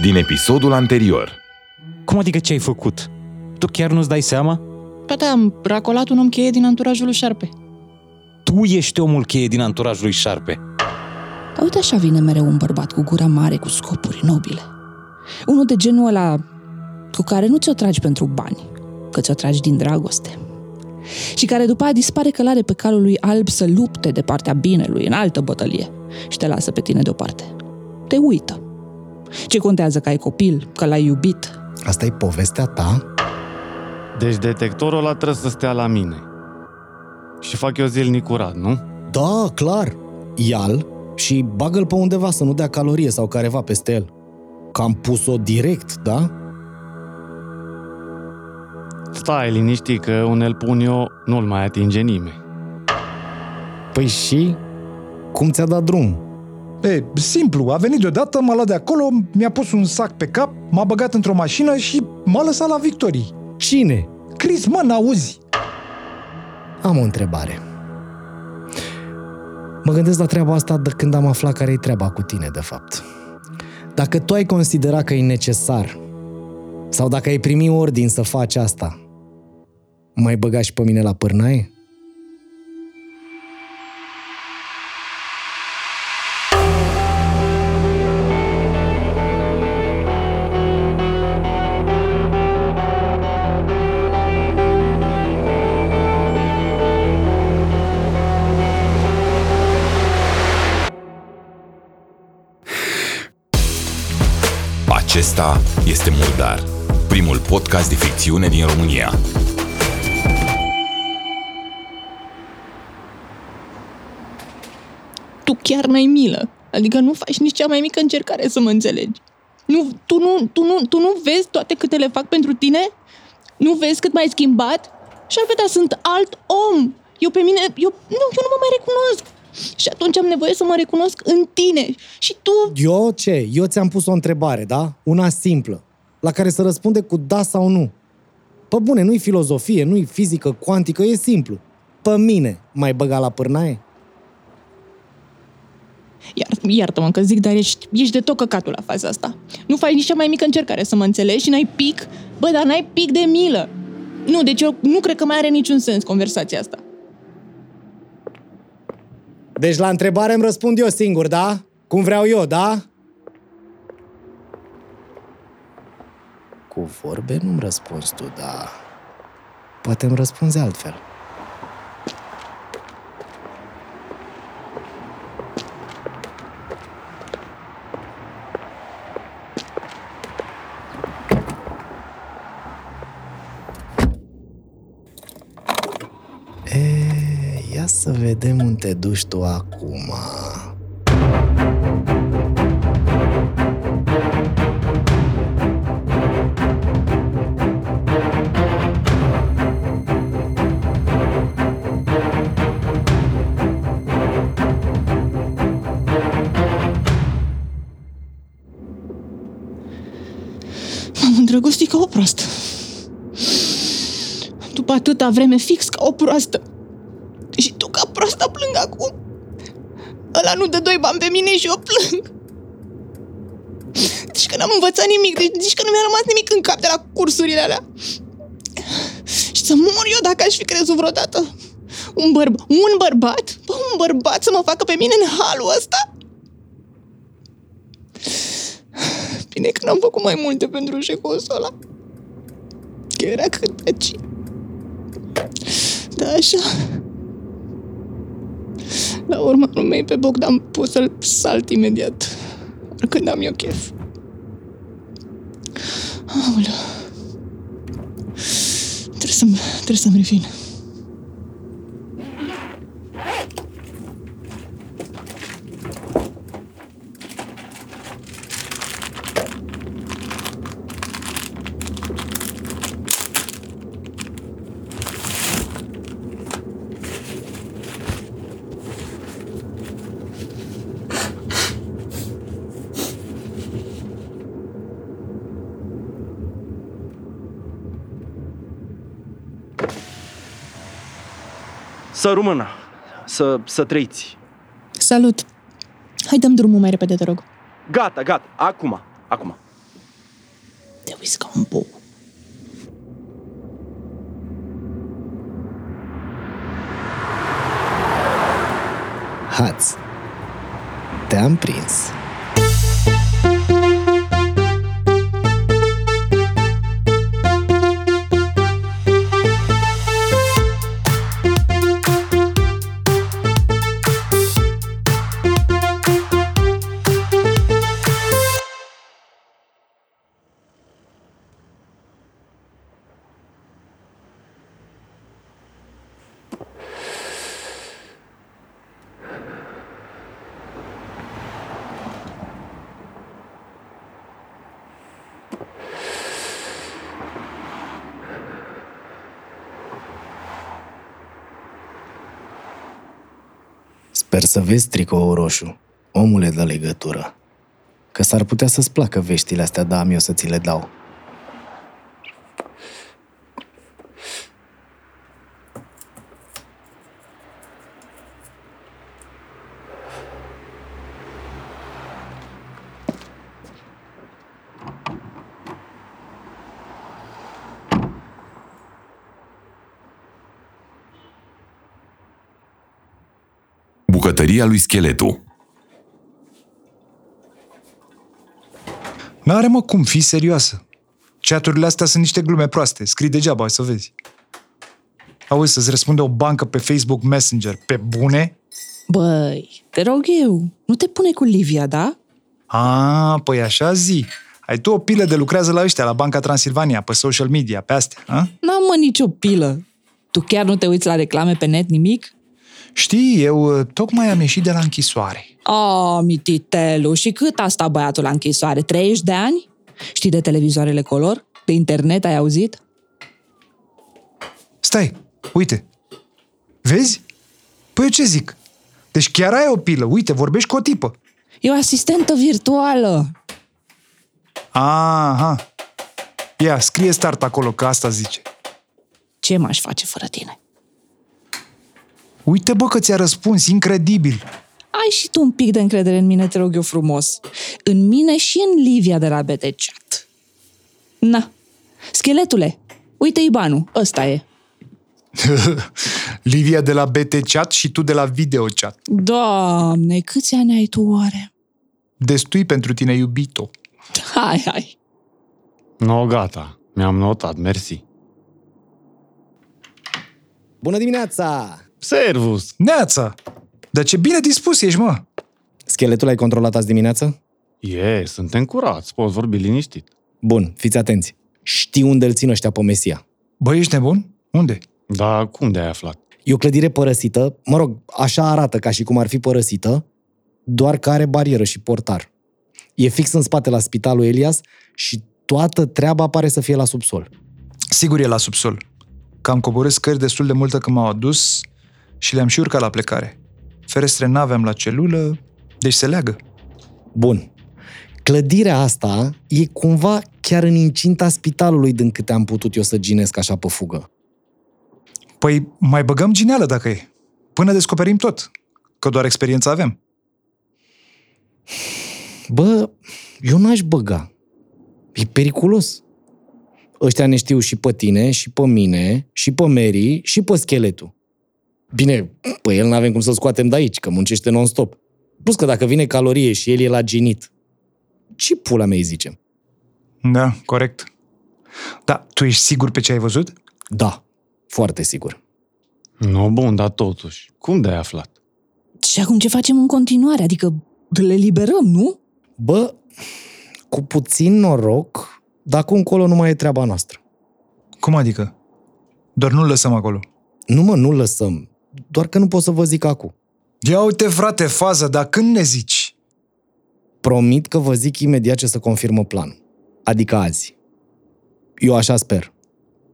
din episodul anterior. Cum adică ce ai făcut? Tu chiar nu-ți dai seama? Ba da, am racolat un om cheie din anturajul lui Șarpe. Tu ești omul cheie din anturajul lui Șarpe. Dar uite așa vine mereu un bărbat cu gura mare, cu scopuri nobile. Unul de genul ăla cu care nu ți-o tragi pentru bani, că ți-o tragi din dragoste. Și care după aia dispare călare pe calul lui alb să lupte de partea binelui în altă bătălie și te lasă pe tine deoparte. Te uită. Ce contează că ai copil, că l-ai iubit? Asta e povestea ta? Deci detectorul ăla trebuie să stea la mine. Și fac eu zilnic curat, nu? Da, clar. Ia-l și bagă-l pe undeva să nu dea calorie sau careva peste el. Că am pus-o direct, da? Stai liniștit că unel pun eu nu-l mai atinge nimeni. Păi și? Cum ți-a dat drum? E, simplu, a venit deodată, m-a luat de acolo, mi-a pus un sac pe cap, m-a băgat într-o mașină și m-a lăsat la Victorii. Cine? Chris, mă, n-auzi? Am o întrebare. Mă gândesc la treaba asta de când am aflat care e treaba cu tine, de fapt. Dacă tu ai considera că e necesar, sau dacă ai primi ordin să faci asta, mai băga și pe mine la pârnaie? Acesta este Murdar, primul podcast de ficțiune din România. Tu chiar n-ai milă. Adică nu faci nici cea mai mică încercare să mă înțelegi. Nu, tu, nu, tu, nu, tu nu vezi toate câte le fac pentru tine? Nu vezi cât m-ai schimbat? Și ar putea sunt alt om. Eu pe mine, eu nu, eu nu mă mai recunosc. Și atunci am nevoie să mă recunosc în tine. Și tu, Eu ce? Eu ți-am pus o întrebare, da? Una simplă, la care să răspunde cu da sau nu. Pe bune, nu-i filozofie, nu-i fizică cuantică, e simplu. Pe mine mai băga la pârnaie? Iar, iartă-mă că zic, dar ești, ești de tot căcatul la faza asta. Nu faci nici cea mai mică încercare să mă înțelegi și n-ai pic, bă, dar n-ai pic de milă. Nu, deci eu nu cred că mai are niciun sens conversația asta. Deci la întrebare îmi răspund eu singur, da? Cum vreau eu, da? Cu vorbe nu-mi răspunzi tu, da. Poate îmi răspunzi altfel. Să vedem unde te duci tu acum. M-am îndrăgostit ca o proastă. După atâta vreme fix ca o proastă. Nu dă doi bani pe mine și eu plâng. Zici că n-am învățat nimic, deci zici că nu mi-a rămas nimic în cap de la cursurile alea. Și să mor eu dacă aș fi crezut vreodată. Un, bărb- un bărbat? Bă, un bărbat să mă facă pe mine în halul ăsta? Bine că n-am făcut mai multe pentru șecosul ăla. Că era cât pe ci. Da, așa. La urma mei pe Bogdan pot să-l salt imediat. Când am eu chef. Aoleu. Trebuie să-mi, trebuie să-mi revin. Să rămână. Să, să trăiți. Salut! Hai dăm drumul mai repede, te rog. Gata, gata. Acum. Acum. uiți ca un bou. Hați. Te-am prins. Sper să vezi tricoul roșu, omule de legătură. Că s-ar putea să-ți placă veștile astea, da, am eu să ți le dau. Bucătăria lui Scheletu. N-are mă cum, fi serioasă. Chaturile astea sunt niște glume proaste. Scrii degeaba, ai să vezi. Auzi, să-ți răspunde o bancă pe Facebook Messenger. Pe bune? Băi, te rog eu, nu te pune cu Livia, da? A, păi așa zi. Ai tu o pilă de lucrează la ăștia, la Banca Transilvania, pe social media, pe astea, a? N-am mă nicio pilă. Tu chiar nu te uiți la reclame pe net nimic? Știi, eu uh, tocmai am ieșit de la închisoare. Oh, mititelu, și cât a stat băiatul la închisoare? 30 de ani? Știi de televizoarele color? De internet ai auzit? Stai, uite. Vezi? Păi eu ce zic? Deci chiar ai o pilă. Uite, vorbești cu o tipă. E o asistentă virtuală. Aha. Ia, scrie start acolo, că asta zice. Ce m-aș face fără tine? Uite, bă, că ți-a răspuns, incredibil. Ai și tu un pic de încredere în mine, te rog eu frumos. În mine și în Livia de la BT Chat. Na, scheletule, uite Ibanu, ăsta e. Livia de la BT Chat și tu de la Video Chat. Doamne, câți ani ai tu oare? Destui pentru tine, iubito. Hai, hai. No, gata. Mi-am notat, mersi. Bună dimineața! Servus! Neața! Dar ce bine dispus ești, mă! Scheletul ai controlat azi dimineață? E, suntem curați, poți vorbi liniștit. Bun, fiți atenți. Știi unde îl țin ăștia pe Mesia. Bă, ești nebun? Unde? Dar cum de-ai aflat? E o clădire părăsită, mă rog, așa arată ca și cum ar fi părăsită, doar că are barieră și portar. E fix în spate la spitalul Elias și toată treaba pare să fie la subsol. Sigur e la subsol. Că am coborât scări destul de multă când m-au adus și le-am și urcat la plecare. Ferestre n-aveam la celulă, deci se leagă. Bun. Clădirea asta e cumva chiar în incinta spitalului din câte am putut eu să ginesc așa pe fugă. Păi mai băgăm gineală dacă e. Până descoperim tot. Că doar experiență avem. Bă, eu n-aș băga. E periculos. Ăștia ne știu și pe tine, și pe mine, și pe Mary, și pe scheletul. Bine, pe el n-avem cum să-l scoatem de aici, că muncește non-stop. Plus că dacă vine calorie și el e la ginit, ce pula mea îi zicem? Da, corect. Da, tu ești sigur pe ce ai văzut? Da, foarte sigur. No, bun, dar totuși, cum de-ai aflat? Și acum ce facem în continuare? Adică le liberăm, nu? Bă, cu puțin noroc, dacă încolo nu mai e treaba noastră. Cum adică? Doar nu-l lăsăm acolo. Nu mă, nu lăsăm. Doar că nu pot să vă zic acum. Ia uite, frate, fază, dar când ne zici? Promit că vă zic imediat ce să confirmă planul. Adică azi. Eu așa sper.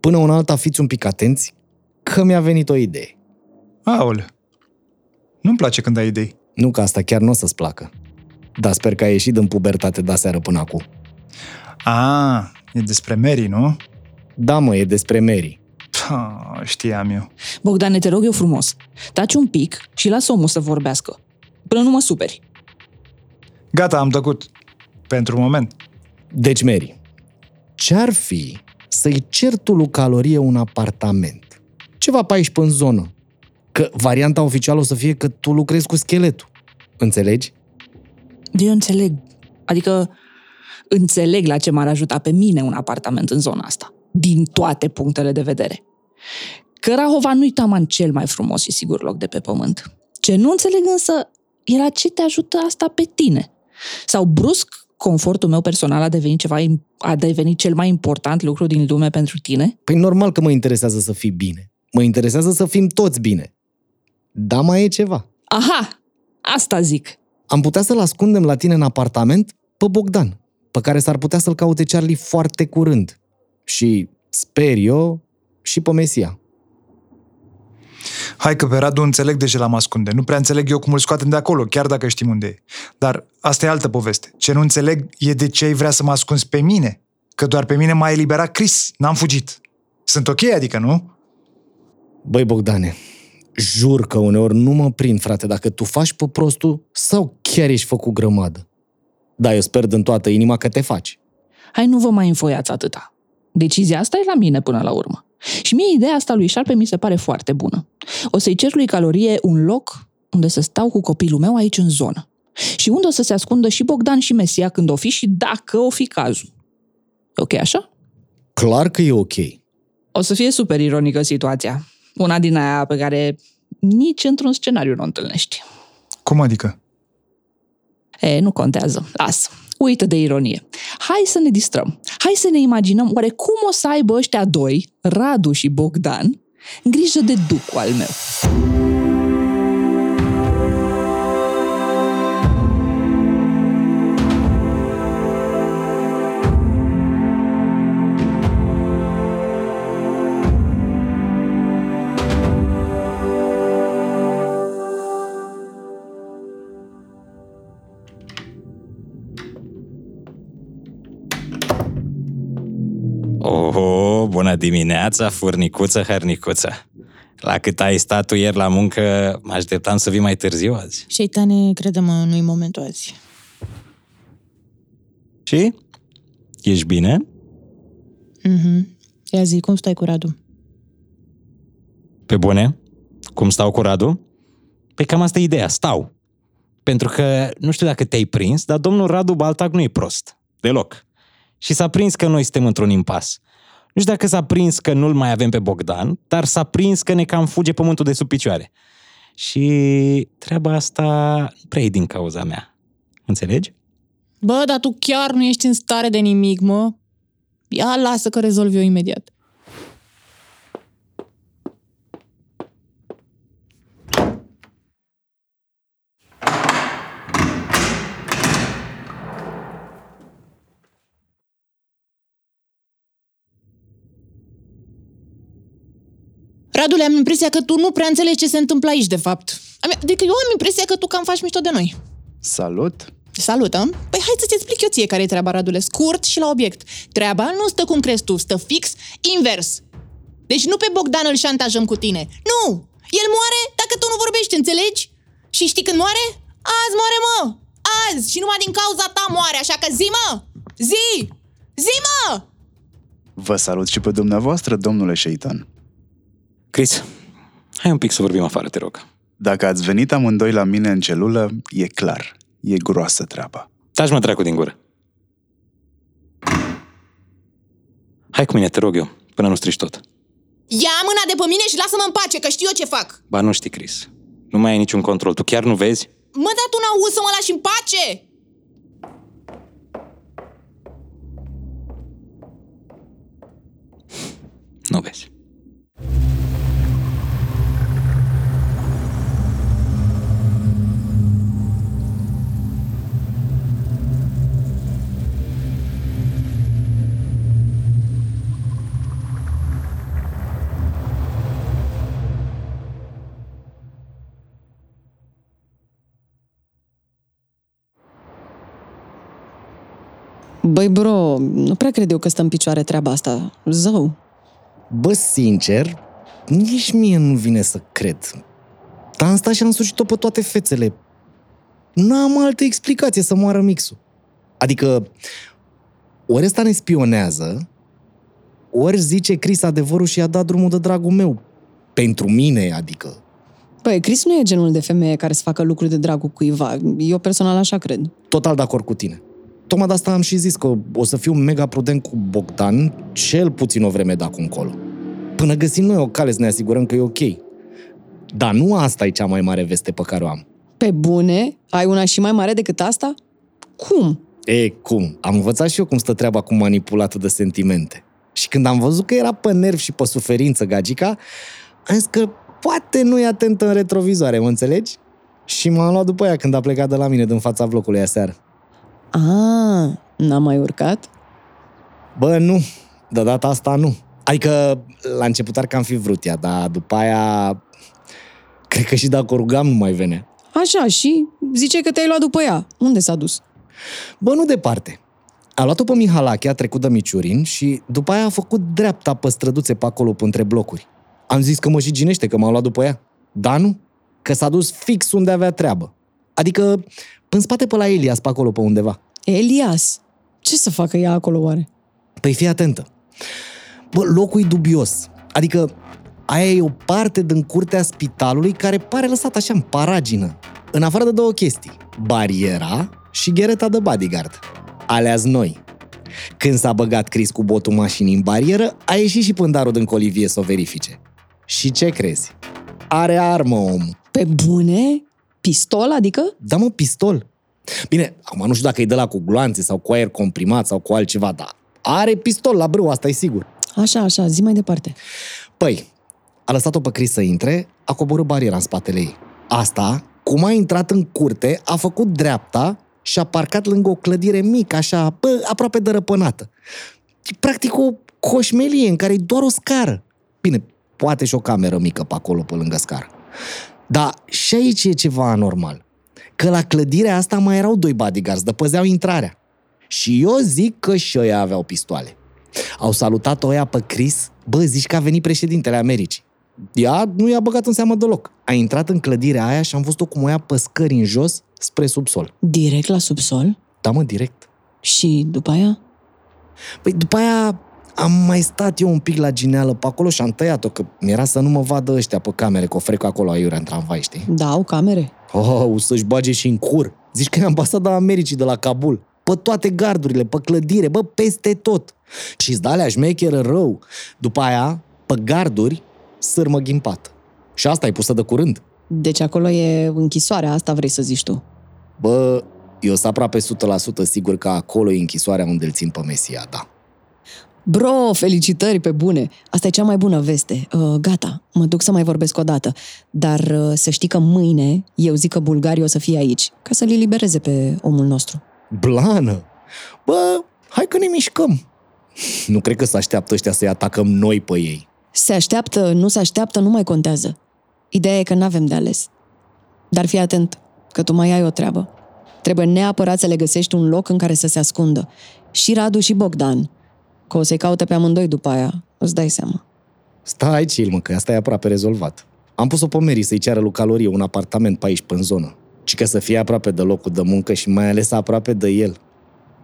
Până una alta fiți un pic atenți, că mi-a venit o idee. Aole. Nu-mi place când ai idei. Nu că asta chiar nu o să-ți placă. Dar sper că ai ieșit din pubertate de seară până acum. A, e despre Mary, nu? Da, mă, e despre Mary. Ha, știam eu. Bogdane, te rog eu frumos, taci un pic și lasă omul să vorbească. Până nu mă superi. Gata, am tăcut. Pentru moment. Deci, Mary, Ce-ar fi să-i cer tu lui Calorie un apartament? Ceva pe aici, pe în zonă. Că varianta oficială o să fie că tu lucrezi cu scheletul. Înțelegi? Eu înțeleg. Adică înțeleg la ce m-ar ajuta pe mine un apartament în zona asta. Din toate punctele de vedere. Că Rahova nu-i taman cel mai frumos și sigur loc de pe pământ. Ce nu înțeleg însă e la ce te ajută asta pe tine. Sau brusc, confortul meu personal a devenit ceva, a devenit cel mai important lucru din lume pentru tine? Păi normal că mă interesează să fii bine. Mă interesează să fim toți bine. Da, mai e ceva. Aha, asta zic. Am putea să-l ascundem la tine în apartament pe Bogdan, pe care s-ar putea să-l caute Charlie foarte curând. Și, sper eu, și pe Mesia. Hai că pe Radu înțeleg de ce l-am ascunde. Nu prea înțeleg eu cum îl scoatem de acolo, chiar dacă știm unde e. Dar asta e altă poveste. Ce nu înțeleg e de ce ai vrea să mă ascunzi pe mine. Că doar pe mine m-a eliberat Chris. N-am fugit. Sunt ok, adică nu? Băi, Bogdane, jur că uneori nu mă prind, frate, dacă tu faci pe prostul sau chiar ești făcut grămadă. Da, eu sper din toată inima că te faci. Hai, nu vă mai înfoiați atâta. Decizia asta e la mine până la urmă. Și mie ideea asta lui Șarpe mi se pare foarte bună. O să-i cer lui Calorie un loc unde să stau cu copilul meu aici în zonă. Și unde o să se ascundă și Bogdan și Mesia când o fi și dacă o fi cazul. E ok așa? Clar că e ok. O să fie super ironică situația. Una din aia pe care nici într-un scenariu nu o întâlnești. Cum adică? E, nu contează. Lasă. Uită de ironie. Hai să ne distrăm. Hai să ne imaginăm oare cum o să aibă ăștia doi, Radu și Bogdan, grijă de ducul al meu. Oho, bună dimineața, furnicuță, hărnicuță. La cât ai stat tu ieri la muncă, mă așteptam să vii mai târziu azi. Șeitane, crede-mă, nu-i momentul azi. Și? Ești bine? Mhm. Ia zi, cum stai cu Radu? Pe bune? Cum stau cu Radu? Păi cam asta e ideea, stau. Pentru că, nu știu dacă te-ai prins, dar domnul Radu Baltac nu e prost. Deloc. Și s-a prins că noi suntem într-un impas. Nu știu dacă s-a prins că nu-l mai avem pe Bogdan, dar s-a prins că ne cam fuge pământul de sub picioare. Și treaba asta nu prea e din cauza mea. Înțelegi? Bă, dar tu chiar nu ești în stare de nimic, mă. Ia lasă că rezolv eu imediat. Radule, am impresia că tu nu prea înțelegi ce se întâmplă aici, de fapt. Am- Adică eu am impresia că tu cam faci mișto de noi. Salut! Salută! Păi hai să-ți explic eu ție care e treaba, Radule. Scurt și la obiect. Treaba nu stă cum crezi tu, stă fix invers. Deci nu pe Bogdan îl șantajăm cu tine. Nu! El moare dacă tu nu vorbești, înțelegi? Și știi când moare? Azi moare, mă! Azi! Și numai din cauza ta moare, așa că zi, mă! Zi! Zi, mă! Vă salut și pe dumneavoastră, domnule Șeitan. Chris, hai un pic să vorbim afară, te rog. Dacă ați venit amândoi la mine în celulă, e clar, e groasă treaba. Taci mă dracu din gură. Hai cu mine, te rog eu, până nu strici tot. Ia mâna de pe mine și lasă-mă în pace, că știu eu ce fac. Ba nu știi, Chris. Nu mai ai niciun control. Tu chiar nu vezi? Mă, dar tu n-auzi să mă lași în pace! Nu vezi. Băi, bro, nu prea cred eu că stă în picioare treaba asta. Zău. Bă, sincer, nici mie nu vine să cred. Dar am stat și am sucit-o pe toate fețele. N-am altă explicație să moară mixul. Adică, ori ăsta ne spionează, ori zice Chris adevărul și i-a dat drumul de dragul meu. Pentru mine, adică. Păi, Chris nu e genul de femeie care să facă lucruri de dragul cuiva. Eu personal așa cred. Total de acord cu tine. Tocmai de asta am și zis că o să fiu mega prudent cu Bogdan cel puțin o vreme de acum încolo. Până găsim noi o cale să ne asigurăm că e ok. Dar nu asta e cea mai mare veste pe care o am. Pe bune? Ai una și mai mare decât asta? Cum? E, cum? Am învățat și eu cum stă treaba cu manipulatul de sentimente. Și când am văzut că era pe nerv și pe suferință gagica, am zis că poate nu e atentă în retrovizoare, mă înțelegi? Și m-am luat după ea când a plecat de la mine din fața blocului aseară. A, n-am mai urcat? Bă, nu. De data asta nu. Adică, la început ar cam fi vrut ea, dar după aia... Cred că și dacă o rugam nu mai venea. Așa, și zice că te-ai luat după ea. Unde s-a dus? Bă, nu departe. A luat-o pe Mihalache, a trecut de Miciurin și după aia a făcut dreapta pe străduțe pe acolo, pe între blocuri. Am zis că mă și ginește, că m-am luat după ea. Da, nu? Că s-a dus fix unde avea treabă. Adică, în spate pe la Elias, pe acolo, pe undeva. Elias? Ce să facă ea acolo oare? Păi fii atentă. Bă, locul e dubios. Adică, aia e o parte din curtea spitalului care pare lăsat așa în paragină. În afară de două chestii. Bariera și ghereta de bodyguard. Aleas noi. Când s-a băgat Chris cu botul mașinii în barieră, a ieșit și pândarul din colivie să o verifice. Și ce crezi? Are armă, om. Pe bune? Pistol, adică? Da, mă, pistol. Bine, acum nu știu dacă e de la cu gloanțe sau cu aer comprimat sau cu altceva, dar are pistol la brâu, asta e sigur. Așa, așa, zi mai departe. Păi, a lăsat-o pe Chris să intre, a coborât bariera în spatele ei. Asta, cum a intrat în curte, a făcut dreapta și a parcat lângă o clădire mică, așa, bă, aproape dărăpânată. E practic o coșmelie în care e doar o scară. Bine, poate și o cameră mică pe acolo, pe lângă scară. Dar și aici e ceva anormal. Că la clădirea asta mai erau doi bodyguards, de păzeau intrarea. Și eu zic că și ăia aveau pistoale. Au salutat oia pe Chris, bă, zici că a venit președintele Americii. Ea nu i-a băgat în seamă deloc. A intrat în clădirea aia și am văzut-o cum o ia pe scări în jos spre subsol. Direct la subsol? Da, mă, direct. Și după aia? Păi după aia am mai stat eu un pic la gineală pe acolo și am tăiat-o, că mi-era să nu mă vadă ăștia pe camere, că o frecă acolo aiurea în tramvai, știi? Da, au camere. Oh, o să-și bage și în cur. Zici că e ambasada Americii de la Kabul. Pe toate gardurile, pe clădire, bă, peste tot. Și-ți da alea șmecheră rău. După aia, pe garduri, sârmă ghimpată. Și asta e pusă de curând. Deci acolo e închisoarea, asta vrei să zici tu. Bă, eu sunt aproape 100% sigur că acolo e închisoarea unde îl țin pe Mesia, da. Bro, felicitări pe bune! Asta e cea mai bună veste. Uh, gata, mă duc să mai vorbesc o dată. Dar uh, să știi că mâine eu zic că bulgarii o să fie aici, ca să-l elibereze pe omul nostru. Blană! Bă, hai că ne mișcăm. Nu cred că se așteaptă ăștia să-i atacăm noi pe ei. Se așteaptă, nu se așteaptă, nu mai contează. Ideea e că n-avem de ales. Dar fii atent, că tu mai ai o treabă. Trebuie neapărat să le găsești un loc în care să se ascundă. Și Radu și Bogdan. Că o să-i caute pe amândoi după aia, îți dai seama. Stai, chill, mă, că asta e aproape rezolvat. Am pus-o pe Mary să-i ceară lui Calorie un apartament pe aici, pe în zonă. Și că să fie aproape de locul de muncă și mai ales aproape de el.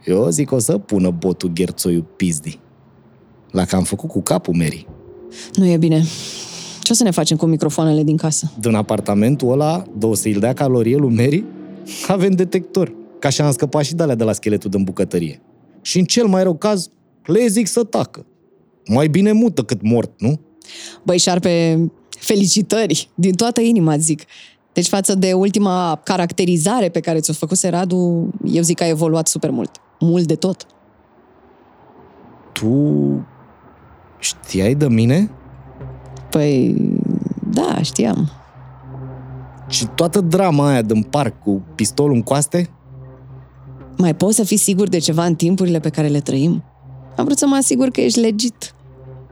Eu zic o să pună botul gherțoiul pizdi. La că am făcut cu capul Mary. Nu e bine. Ce o să ne facem cu microfoanele din casă? Din apartamentul ăla, două să-i dea calorie lui Mary, avem detector. Ca așa am scăpat și de alea de la scheletul din bucătărie. Și în cel mai rău caz, le zic să tacă. Mai bine mută cât mort, nu? Băi, șarpe, felicitări! Din toată inima, zic. Deci față de ultima caracterizare pe care ți-o făcuse Radu, eu zic că a evoluat super mult. Mult de tot. Tu știai de mine? Păi, da, știam. Și toată drama aia din parc cu pistolul în coaste? Mai poți să fii sigur de ceva în timpurile pe care le trăim? Am vrut să mă asigur că ești legit.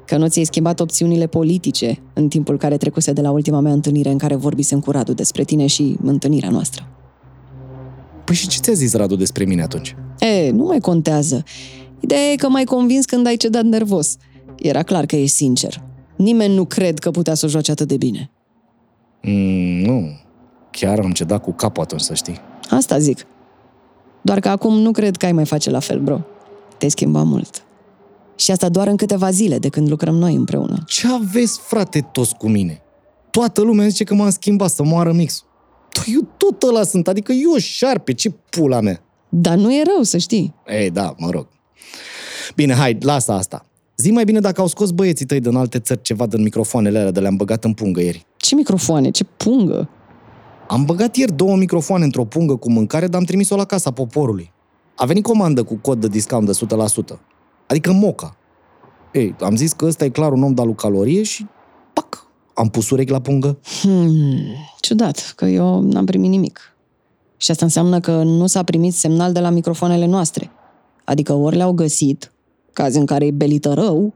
Că nu ți-ai schimbat opțiunile politice în timpul care trecuse de la ultima mea întâlnire în care vorbisem cu Radu despre tine și întâlnirea noastră. Păi și ce ți-a zis Radu despre mine atunci? E, nu mai contează. Ideea e că m-ai convins când ai cedat nervos. Era clar că ești sincer. Nimeni nu cred că putea să o joace atât de bine. Mm, nu. Chiar am cedat cu capul atunci, să știi. Asta zic. Doar că acum nu cred că ai mai face la fel, bro. Te-ai schimbat mult. Și asta doar în câteva zile de când lucrăm noi împreună. Ce aveți, frate, toți cu mine? Toată lumea zice că m-am schimbat să moară mix. Eu tot ăla sunt, adică eu șarpe, ce pula mea. Dar nu e rău, să știi. Ei, da, mă rog. Bine, hai, lasă asta. Zi mai bine dacă au scos băieții tăi din alte țări ceva din microfoanele alea de le-am băgat în pungă ieri. Ce microfoane, ce pungă. Am băgat ieri două microfoane într-o pungă cu mâncare, dar am trimis-o la casa poporului. A venit comandă cu cod de discount de 100%. Adică moca. Ei, am zis că ăsta e clar un om de calorie și pac, am pus urechi la pungă. Hmm, ciudat, că eu n-am primit nimic. Și asta înseamnă că nu s-a primit semnal de la microfoanele noastre. Adică ori le-au găsit, caz în care e belită rău,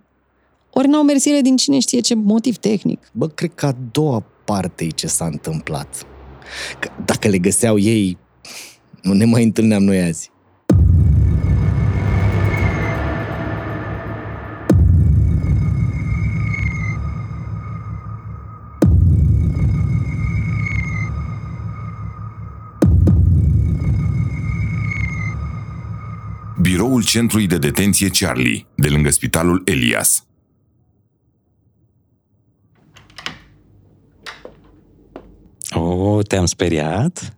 ori n-au mers ele din cine știe ce motiv tehnic. Bă, cred că a doua parte e ce s-a întâmplat. Că dacă le găseau ei, nu ne mai întâlneam noi azi. Biroul Centrului de Detenție Charlie, de lângă Spitalul Elias. O, te-am speriat?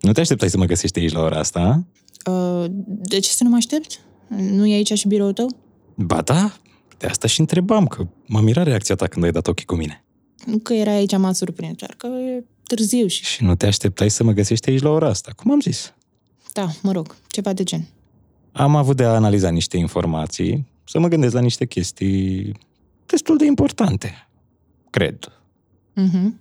Nu te așteptai să mă găsești aici la ora asta? Uh, de ce să nu mă aștept? Nu e aici și biroul tău? Ba da, de asta și întrebam, că m-a mirat reacția ta când ai dat ochii cu mine. Nu că era aici m-a surprins, doar că e târziu și... Și nu te așteptai să mă găsești aici la ora asta, cum am zis. Da, mă rog, ceva de gen. Am avut de a analiza niște informații, să mă gândesc la niște chestii destul de importante, cred. Mhm.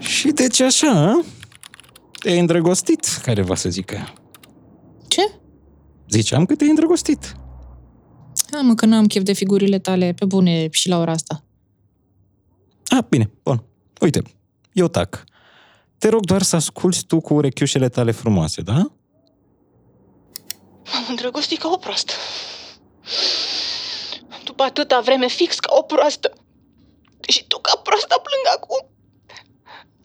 Și deci așa, a? te-ai îndrăgostit, care va să zică. Ce? Ziceam că te-ai îndrăgostit. Ha, mă, că n-am chef de figurile tale pe bune și la ora asta. A, bine, bun. Uite, eu tac. Te rog doar să asculți tu cu urechiușele tale frumoase, da? M-am îndrăgostit ca o proastă. După atâta vreme fix ca o proastă. Și tu ca proastă plâng acum.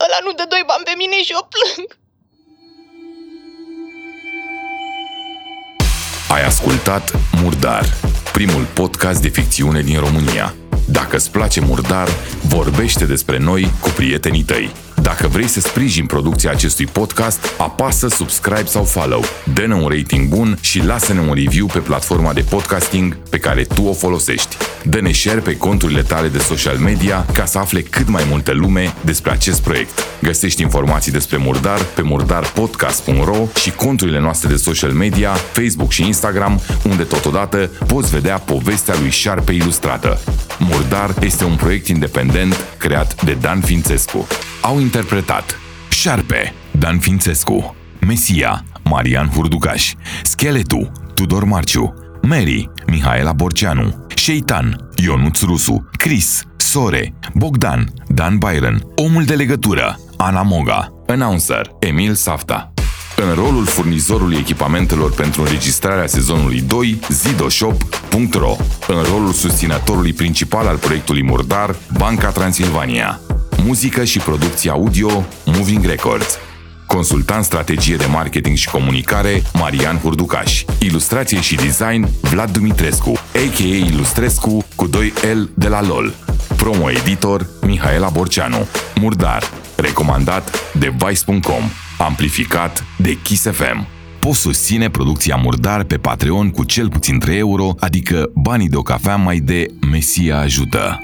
Ăla nu dă doi bani pe mine și eu plâng. Ai ascultat Murdar, primul podcast de ficțiune din România. Dacă îți place Murdar, vorbește despre noi cu prietenii tăi. Dacă vrei să sprijin producția acestui podcast, apasă subscribe sau follow, dă-ne un rating bun și lasă-ne un review pe platforma de podcasting pe care tu o folosești. Dă-ne share pe conturile tale de social media ca să afle cât mai multă lume despre acest proiect. Găsești informații despre Murdar pe murdarpodcast.ro și conturile noastre de social media, Facebook și Instagram, unde totodată poți vedea povestea lui Șarpe ilustrată. Murdar este un proiect independent creat de Dan Fințescu. Au interpretat. Șarpe, Dan Fințescu, Mesia, Marian Hurducaș, Scheletu, Tudor Marciu, Mary, Mihaela Borceanu, Șeitan, Ionuț Rusu, Chris, Sore, Bogdan, Dan Byron, Omul de legătură, Ana Moga, Announcer, Emil Safta. În rolul furnizorului echipamentelor pentru înregistrarea sezonului 2, zidoshop.ro. În rolul susținătorului principal al proiectului Murdar, Banca Transilvania. Muzică și producție audio, Moving Records. Consultant strategie de marketing și comunicare, Marian Hurducaș. Ilustrație și design, Vlad Dumitrescu, a.k.a. Ilustrescu cu 2L de la LOL. Promo editor, Mihaela Borceanu. Murdar, recomandat de Vice.com. Amplificat de Kiss FM. Poți susține producția Murdar pe Patreon cu cel puțin 3 euro, adică banii de o cafea mai de Mesia ajută.